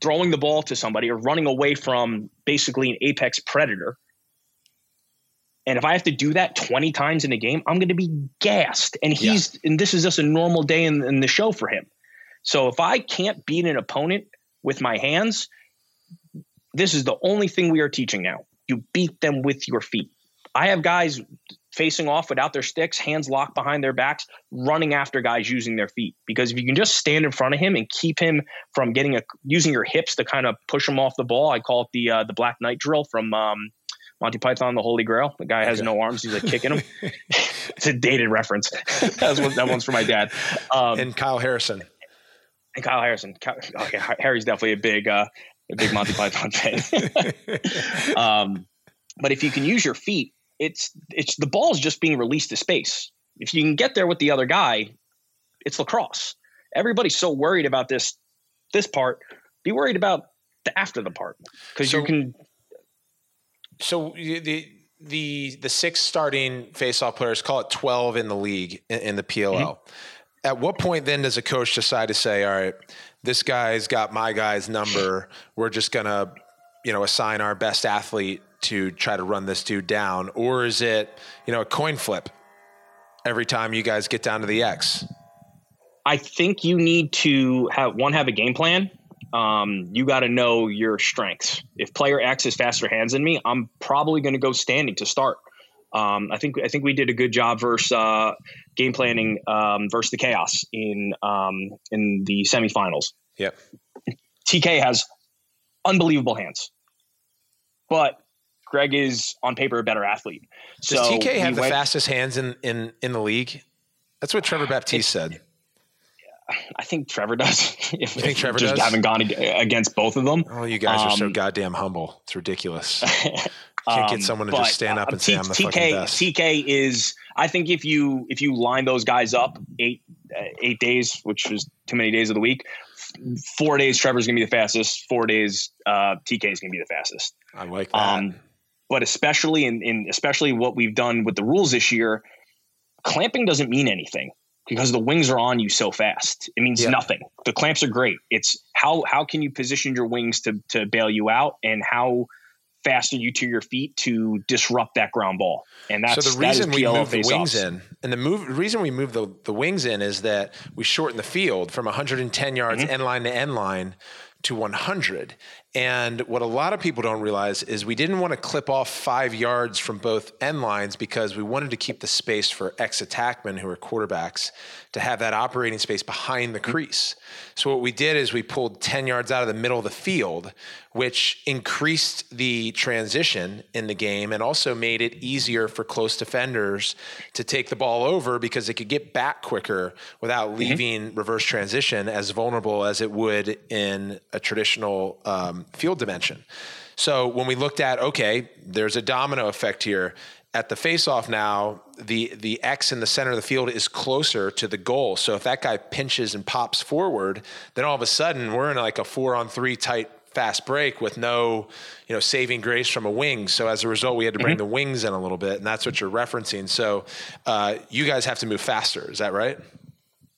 throwing the ball to somebody or running away from basically an apex predator. And if I have to do that 20 times in a game, I'm going to be gassed. And he's, and this is just a normal day in, in the show for him. So if I can't beat an opponent with my hands, this is the only thing we are teaching now. You beat them with your feet. I have guys facing off without their sticks, hands locked behind their backs, running after guys using their feet. Because if you can just stand in front of him and keep him from getting a using your hips to kind of push him off the ball, I call it the uh, the Black Knight drill from um, Monty Python, the Holy Grail. The guy has Okay. no arms; he's like kicking him. it's a dated reference. That's what, that one's for my dad. Um, and Kyle Harrison. and Kyle Harrison. Ky- Okay, Harry's definitely a big, uh, a big Monty Python fan. um, but if you can use your feet, it's it's the ball's just being released to space. If you can get there with the other guy, it's lacrosse. Everybody's so worried about this this part. Be worried about the after the part because So- you can. So the the the six starting faceoff players, call it twelve in the league in, in the PLL. Mm-hmm. At what point then does a coach decide to say, "All right, this guy's got my guy's number. We're just gonna, you know, assign our best athlete to try to run this dude down," or is it, you know, a coin flip every time you guys get down to the X? I think you need to have one have a game plan. Um, you got to know your strengths. If player X has faster hands than me, I'm probably going to go standing to start. Um, I think I think we did a good job versus uh, game planning um, versus the chaos in um, in the semifinals. Yep. TK has unbelievable hands, but Greg is on paper a better athlete. Does so TK have the went, fastest hands in, in in the league? That's what Trevor Baptiste said. I think Trevor does. if, think Trevor just does? haven't gone against both of them. Oh, you guys are so um, goddamn humble. It's ridiculous. Can't get um, someone to but, just stand up and uh, say, "I'm the TK, fucking best." TK is. I think if you if you line those guys up eight uh, eight days, which is too many days of the week, four days Trevor's gonna be the fastest. Four days uh, TK is gonna be the fastest. I like that. Um, but especially in, in especially what we've done with the rules this year, clamping doesn't mean anything because the wings are on you so fast. It means yeah. nothing. The clamps are great. It's how how can you position your wings to to bail you out and how fast are you to your feet to disrupt that ground ball. And that's so the reason we move the wings in, and the move the reason we move the, the wings in is that we shorten the field from 110 yards mm-hmm. end line to end line to 100. And what a lot of people don't realize is we didn't want to clip off five yards from both end lines because we wanted to keep the space for ex attackmen who are quarterbacks to have that operating space behind the crease. So what we did is we pulled 10 yards out of the middle of the field, which increased the transition in the game and also made it easier for close defenders to take the ball over because they could get back quicker without mm-hmm. leaving mm-hmm. reverse transition as vulnerable as it would in a traditional um, field dimension. So when we looked at, okay, there's a domino effect here. At the faceoff now, the the X in the center of the field is closer to the goal. So if that guy pinches and pops forward, then all of a sudden we're in like a four on three tight fast break with no, you know, saving grace from a wing. So as a result, we had to bring mm-hmm. the wings in a little bit, and that's what you're referencing. So uh, you guys have to move faster. Is that right?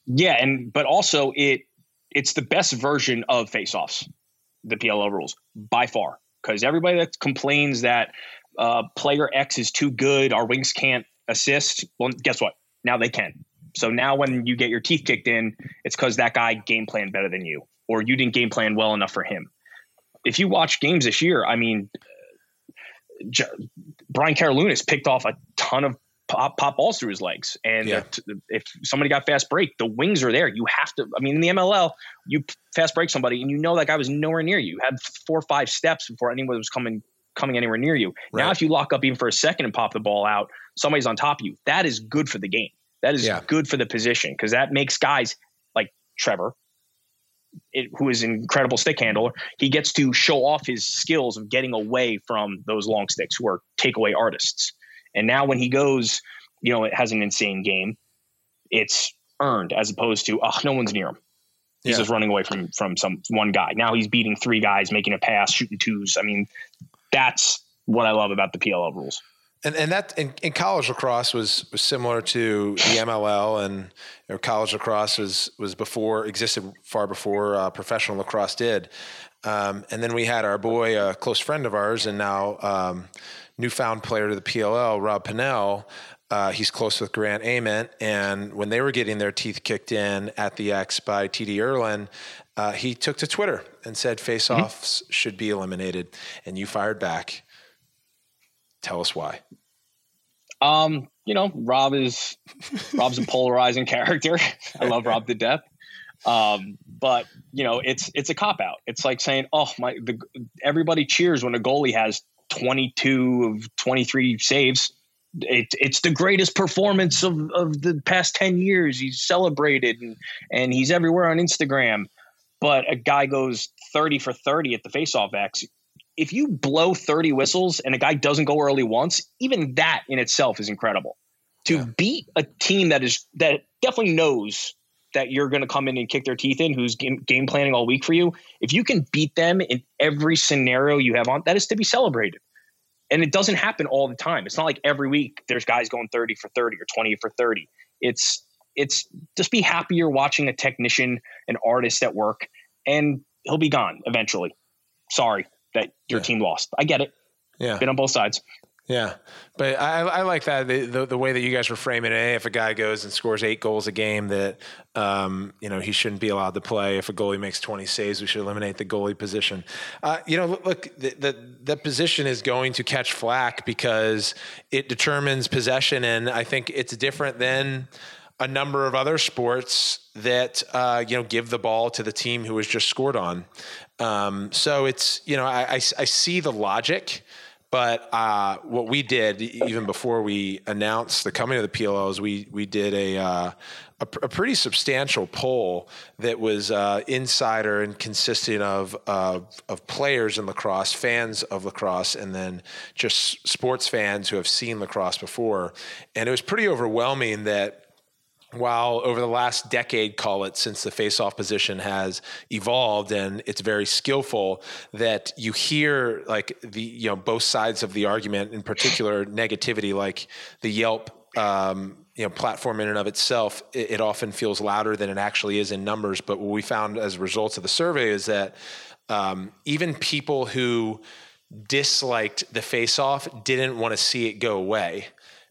Yeah, and but also it it's the best version of faceoffs the PLL rules by far. Because everybody that complains that uh, player X is too good, our wings can't assist, well, guess what? Now they can. So now when you get your teeth kicked in, it's because that guy game planned better than you, or you didn't game plan well enough for him. If you watch games this year, I mean, J- Brian Karalunas picked off a ton of pop, pop balls through his legs. And yeah. if somebody got fast break, the wings are there. You have to. I mean, in the MLL, you fast break somebody, and you know that guy was nowhere near you. you had four or five steps before anyone was coming coming anywhere near you. Right. Now, if you lock up even for a second and pop the ball out, somebody's on top of you. That is good for the game. That is yeah. good for the position because that makes guys like Trevor, it, who is an incredible stick handler, he gets to show off his skills of getting away from those long sticks who are takeaway artists. And now when he goes, you know, it has an insane game, it's earned as opposed to, oh, no one's near him. He's yeah. just running away from from some one guy. Now he's beating three guys, making a pass, shooting twos. I mean, that's what I love about the PLL rules. And and that in, in, college lacrosse was was similar to the MLL, and you know, college lacrosse was was before existed far before uh, professional lacrosse did. Um, and then we had our boy, a close friend of ours, and now um, newfound player to the PLL, Rob Pannell. Uh, he's close with Grant Ament, and when they were getting their teeth kicked in at the X by TD Ierlan, uh, he took to Twitter and said face-offs mm-hmm. should be eliminated, and you fired back. Tell us why. Um, you know, Rob is Rob's a polarizing character. I love Rob to death. Um, but you know, it's it's a cop out. It's like saying, "Oh my!" The, everybody cheers when a goalie has 22 of 23 saves. It, it's the greatest performance of, of the past 10 years. He's celebrated and, and he's everywhere on Instagram. But a guy goes 30 for 30 at the faceoff X. If you blow 30 whistles and a guy doesn't go early once, even that in itself is incredible. To yeah. beat a team that is that definitely knows that you're going to come in and kick their teeth in, who's game, game planning all week for you, if you can beat them in every scenario you have on, that is to be celebrated. and it doesn't happen all the time. It's not like every week there's guys going 30 for 30 or 20 for 30. It's it's just be happier watching a technician, an artist at work, and he'll be gone eventually. Sorry that your yeah. team lost. I get it. Yeah. Been on both sides. Yeah, but I, I like that the, the, the way that you guys were framing it. If a guy goes and scores eight goals a game, that um, you know he shouldn't be allowed to play. If a goalie makes twenty saves, we should eliminate the goalie position. Uh, you know, look, the, the position is going to catch flack because it determines possession, and I think it's different than a number of other sports that uh, you know give the ball to the team who has just scored on. Um, so it's you know I, I, I see the logic. But uh, what we did, even before we announced the coming of the PLOs, we we did a uh, a, a, pretty substantial poll that was uh, insider and consisting of, of of players in lacrosse, fans of lacrosse, and then just sports fans who have seen lacrosse before. And it was pretty overwhelming that while over the last decade, call it, since the face-off position has evolved and it's very skillful, that you hear like the you know both sides of the argument, in particular negativity, like the Yelp. Um, you know, platform in and of itself, it, it, often feels louder than it actually is in numbers. But what we found as a results of the survey is that um, even people who disliked the face-off didn't want to see it go away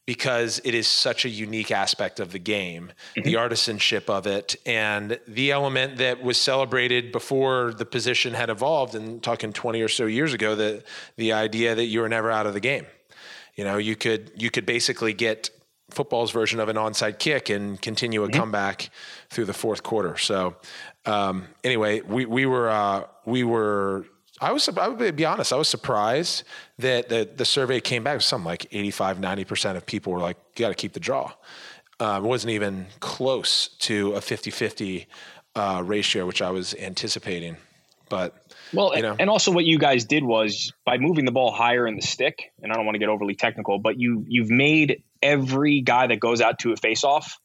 because it is such a unique aspect of the game, mm-hmm. the artisanship of it, and the element that was celebrated before the position had evolved. And talking 20 or so years ago, the the idea that you were never out of the game. You know, you could you could basically get football's version of an onside kick and continue a mm-hmm. comeback through the fourth quarter. So um, anyway, we we were uh, we were I was, I would be honest, I was surprised that the, the survey came back with something like 85, 90% of people were like, you got to keep the draw. Um, it wasn't even close to a 50 50 uh, ratio, which I was anticipating. But, well, you know. and also what you guys did was by moving the ball higher in the stick, and I don't want to get overly technical, but you, you've made every guy that goes out to a face off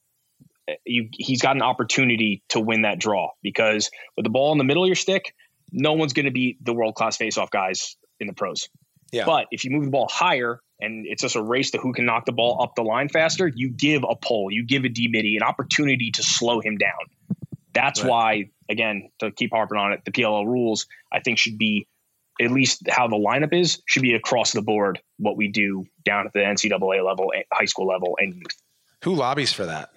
eh, you, he's got an opportunity to win that draw because with the ball in the middle of your stick, no one's going to beat the world class faceoff guys in the pros. Yeah. But if you move the ball higher and it's just a race to who can knock the ball up the line faster, you give a pole, you give a D middie an opportunity to slow him down. That's right. why, again, to keep harping on it, the PLL rules I think should be at least how the lineup is should be across the board what we do down at the NCAA level, eh, high school level, and youth. Who lobbies for that?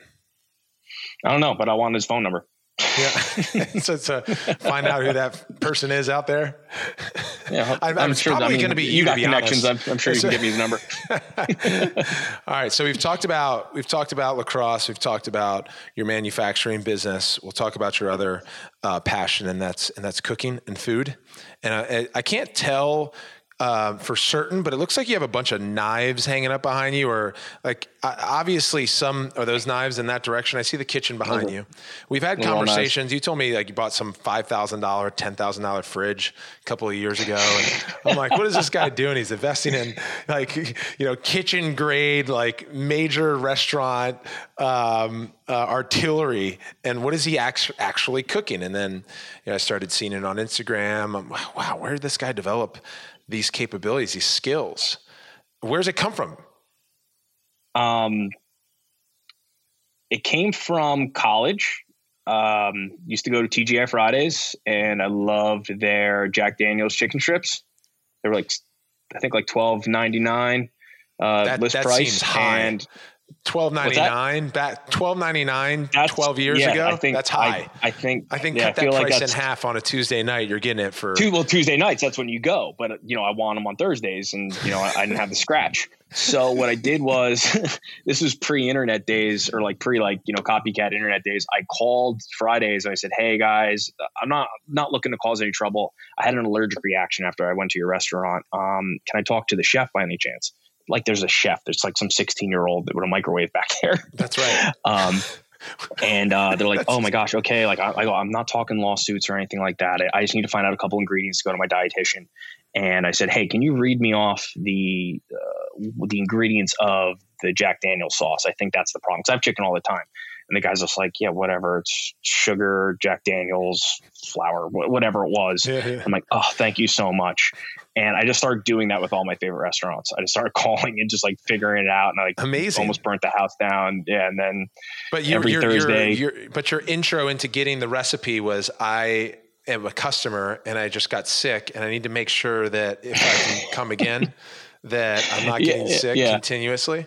I don't know, but I want his phone number. Yeah. so to find out who that person is out there. Yeah, I'm, I'm sure. Probably I mean, going to be you. you got connections. I'm, I'm, sure you can give me his number. All right. So we've talked about we've talked about lacrosse. We've talked about your manufacturing business. We'll talk about your other uh, passion, and that's and that's cooking and food. And I, I can't tell uh, for certain, but it looks like you have a bunch of knives hanging up behind you, or like obviously some are those knives in that direction. I see the kitchen behind you. We've had conversations. You told me like you bought some five thousand dollar, ten thousand dollar fridge a couple of years ago, and I'm like, what is this guy doing? He's investing in like you know kitchen grade, like major restaurant um, uh, artillery, and what is he act- actually cooking? And then you know, I started seeing it on Instagram. I'm, wow, where did this guy develop? These capabilities, these skills? Where does it come from? Um, it came from college. Um, used to go to TGI Fridays, and I loved their Jack Daniel's chicken strips. They were like, I think like twelve ninety nine uh, that, list that price, and Twelve ninety nine back twelve ninety nine twelve years yeah, ago. I think that's high. I, I think I think yeah, cut I that price like in half on a Tuesday night. You're getting it for two. Well, Tuesday nights that's when you go, but you know I want them on Thursdays, and you know I, I didn't have the scratch. So what I did was this was pre-internet days or like pre like you know copycat internet days. I called Fridays and I said, "Hey guys, I'm not not looking to cause any trouble. I had an allergic reaction after I went to your restaurant. Um, can I talk to the chef by any chance?" Like there's a chef. There's like some 16 year old with a microwave back there. That's right. um, and uh, they're like, "Oh my gosh, okay." Like I, I go, I'm not talking lawsuits or anything like that. I, I, just need to find out a couple ingredients to go to my dietitian. And I said, "Hey, can you read me off the uh, the ingredients of the Jack Daniel's sauce. I think that's the problem. Cause I have chicken all the time. And the guy's just like, yeah, whatever. It's sugar, Jack Daniels, flour, whatever it was. Yeah, yeah. I'm like, oh, thank you so much. And I just started doing that with all my favorite restaurants. I just started calling and just like figuring it out, and I like amazing almost burnt the house down. Yeah, and then but you, every you're, Thursday, you're, you're, but your intro into getting the recipe was I am a customer and I just got sick, and I need to make sure that if I can come again, that I'm not getting yeah, sick yeah. continuously.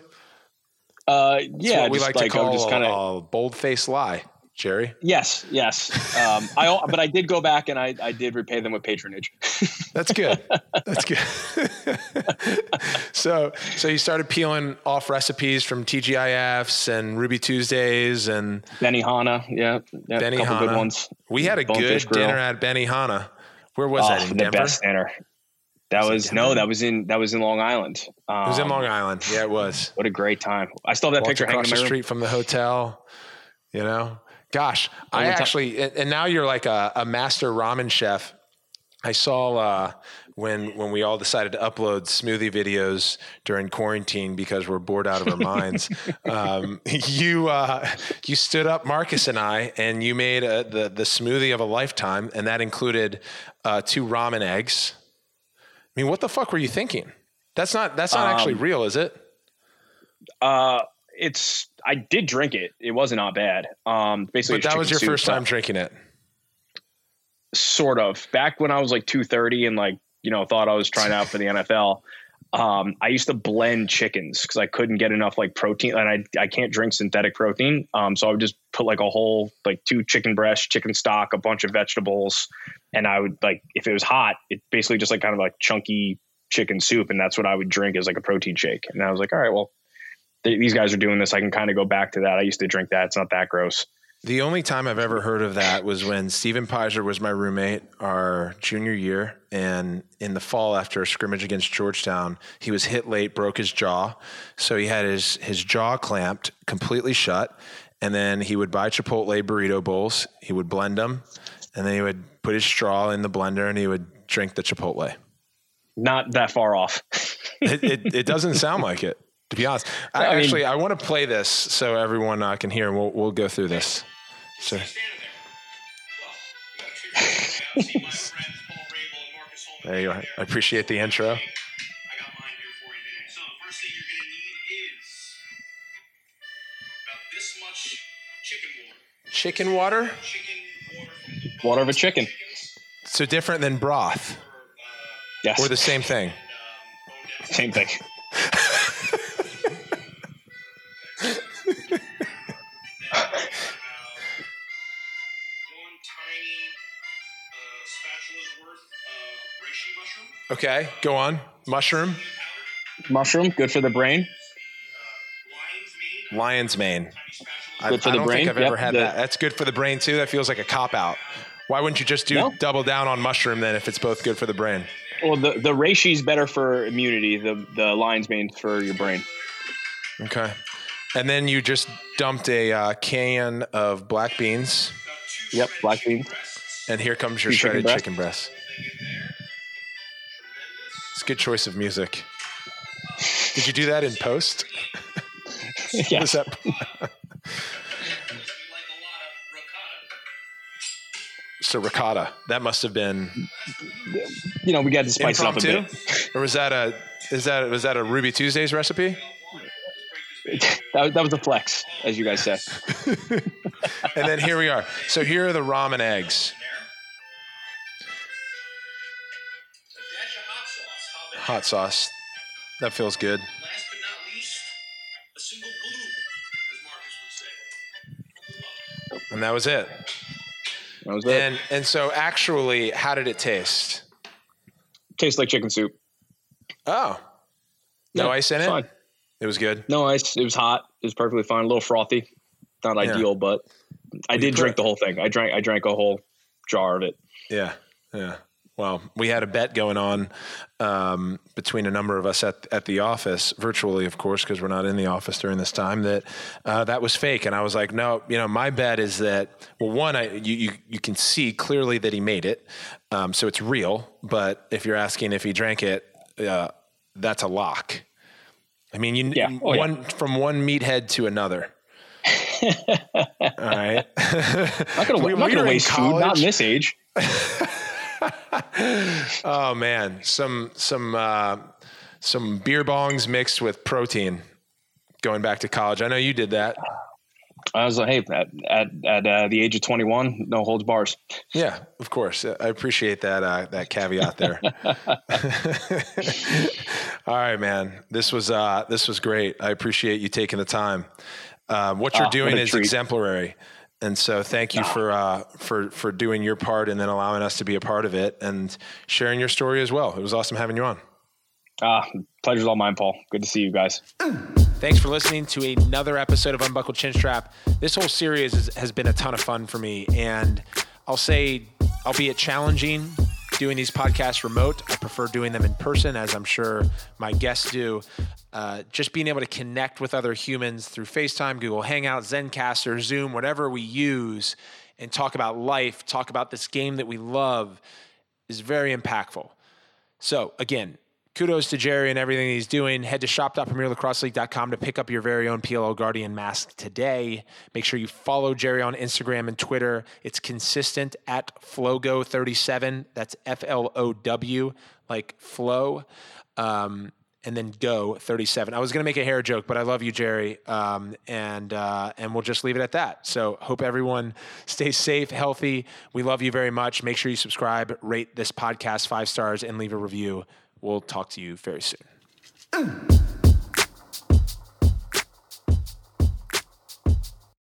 Uh, yeah, we like, like, to call just kind of a bold faced lie. Jerry? Yes, yes. Um, I but I did go back and I, I did repay them with patronage. That's good. That's good. so so you started peeling off recipes from TGIFs and Ruby Tuesdays and Benihana. Yeah, yeah Benihana. good ones. We had a Bone good dinner at Benihana. Where was oh, that? In the Denver? best dinner. That was, was no, that was in that was in Long Island. Um, it was in Long Island. Yeah, it was. What a great time! I still have that Walked picture across hanging the street from the hotel. You know, Gosh, I actually, and now you're like a, a master ramen chef. I saw uh, when when we all decided to upload smoothie videos during quarantine because we're bored out of our minds. um, you uh, you stood up, Marcus and I, and you made a, the the smoothie of a lifetime, and that included uh, two ramen eggs. I mean, what the fuck were you thinking? That's not that's not um, actually real, is it? Uh, it's I did drink it. It was not not bad. Um, basically, but that was your first time drinking it. Sort of. Back when I was like two thirty and like you know thought I was trying out for the NFL. Um, I used to blend chickens because I couldn't get enough like protein, and I I can't drink synthetic protein. Um, so I would just put like a whole like two chicken breasts, chicken stock, a bunch of vegetables, and I would like if it was hot, it basically just like kind of like chunky chicken soup, and that's what I would drink as like a protein shake. And I was like, all right, well, these guys are doing this. I can kind of go back to that. I used to drink that. It's not that gross. The only time I've ever heard of that was when Stephen Peyser was my roommate our junior year. And in the fall after a scrimmage against Georgetown, he was hit late, broke his jaw. So he had his, his jaw clamped completely shut. And then he would buy Chipotle burrito bowls. He would blend them. And then he would put his straw in the blender and he would drink the Chipotle. Not that far off. it, it, it doesn't sound like it to be honest. I, I actually, I want to play this so everyone uh, can hear, and we'll we'll go through this. So. there you are. I appreciate the intro. Chicken water? Water of a chicken. So different than broth? Yes. Or the same thing? Same thing. Okay, go on. Mushroom. Mushroom, good for the brain. Lion's mane. Good I, for I the don't brain. think I've yep, ever had the, that. That's good for the brain too. That feels like a cop out. Why wouldn't you just do no. double down on mushroom then if it's both good for the brain? Well, the the reishi is better for immunity. The the lion's mane for your brain. Okay, and then you just dumped a uh, can of black beans. Yep, black beans. And here comes your shredded chicken breast. Chicken breast. Good choice of music. Did you do that in post? yes. That? so ricotta. That must have been. You know, we got to spice impromptu? it up a bit. Or was that a? Is that was that a Ruby Tuesdays recipe? that, that was a flex, as you guys said. and then here we are. So here are the ramen eggs. Hot sauce. That feels good. Last but not least, a single blue, as Marcus would say. And that was it. That was it. And and so actually, how did it taste? Tastes like chicken soup. Oh. No yeah, ice in it? Fine. It was good. No ice. It was hot. It was perfectly fine. A little frothy. Not yeah. ideal, but I did drink the whole thing. I drank I drank a whole jar of it. Yeah. Yeah well, we had a bet going on um, between a number of us at, at the office, virtually, of course, because we're not in the office during this time. That uh, that was fake, and I was like, no, you know, my bet is that well, one, I, you, you you can see clearly that he made it, um, so it's real. But if you're asking if he drank it, uh, that's a lock. I mean, you yeah. oh, one yeah. from one meathead to another. All right. I'm not not gonna waste food, not in this age. oh man, some some uh, some beer bongs mixed with protein. Going back to college, I know you did that. I was like, hey, at at, at uh, the age of 21, no holds bars. Yeah, of course. I appreciate that uh, that caveat there. All right, man. This was uh, this was great. I appreciate you taking the time. Uh, what you're ah, doing what is treat. exemplary, and so thank you for uh, for for doing your part and then allowing us to be a part of it and sharing your story as well. It was awesome having you on. Ah, pleasure's all mine, Paul. Good to see you guys. Thanks for listening to another episode of Unbuckled Chinstrap. This whole series is, has been a ton of fun for me, and I'll say, albeit challenging, doing these podcasts remote. I prefer doing them in person, as I'm sure my guests do. Uh, just being able to connect with other humans through FaceTime, Google Hangout, Zencastr, Zoom, whatever we use, and talk about life, talk about this game that we love is very impactful. So, again, kudos to Jerry and everything he's doing. Head to shop.premierlacrosseleague.com to pick up your very own PLL Guardian mask today. Make sure you follow Jerry on Instagram and Twitter. It's consistent at Flowgo37. That's F L O W, like flow. Um, and then go 37. I was going to make a hair joke, but I love you, Jerry. Um, and, uh, and we'll just leave it at that. So hope everyone stays safe, healthy. We love you very much. Make sure you subscribe, rate this podcast five stars, and leave a review. We'll talk to you very soon.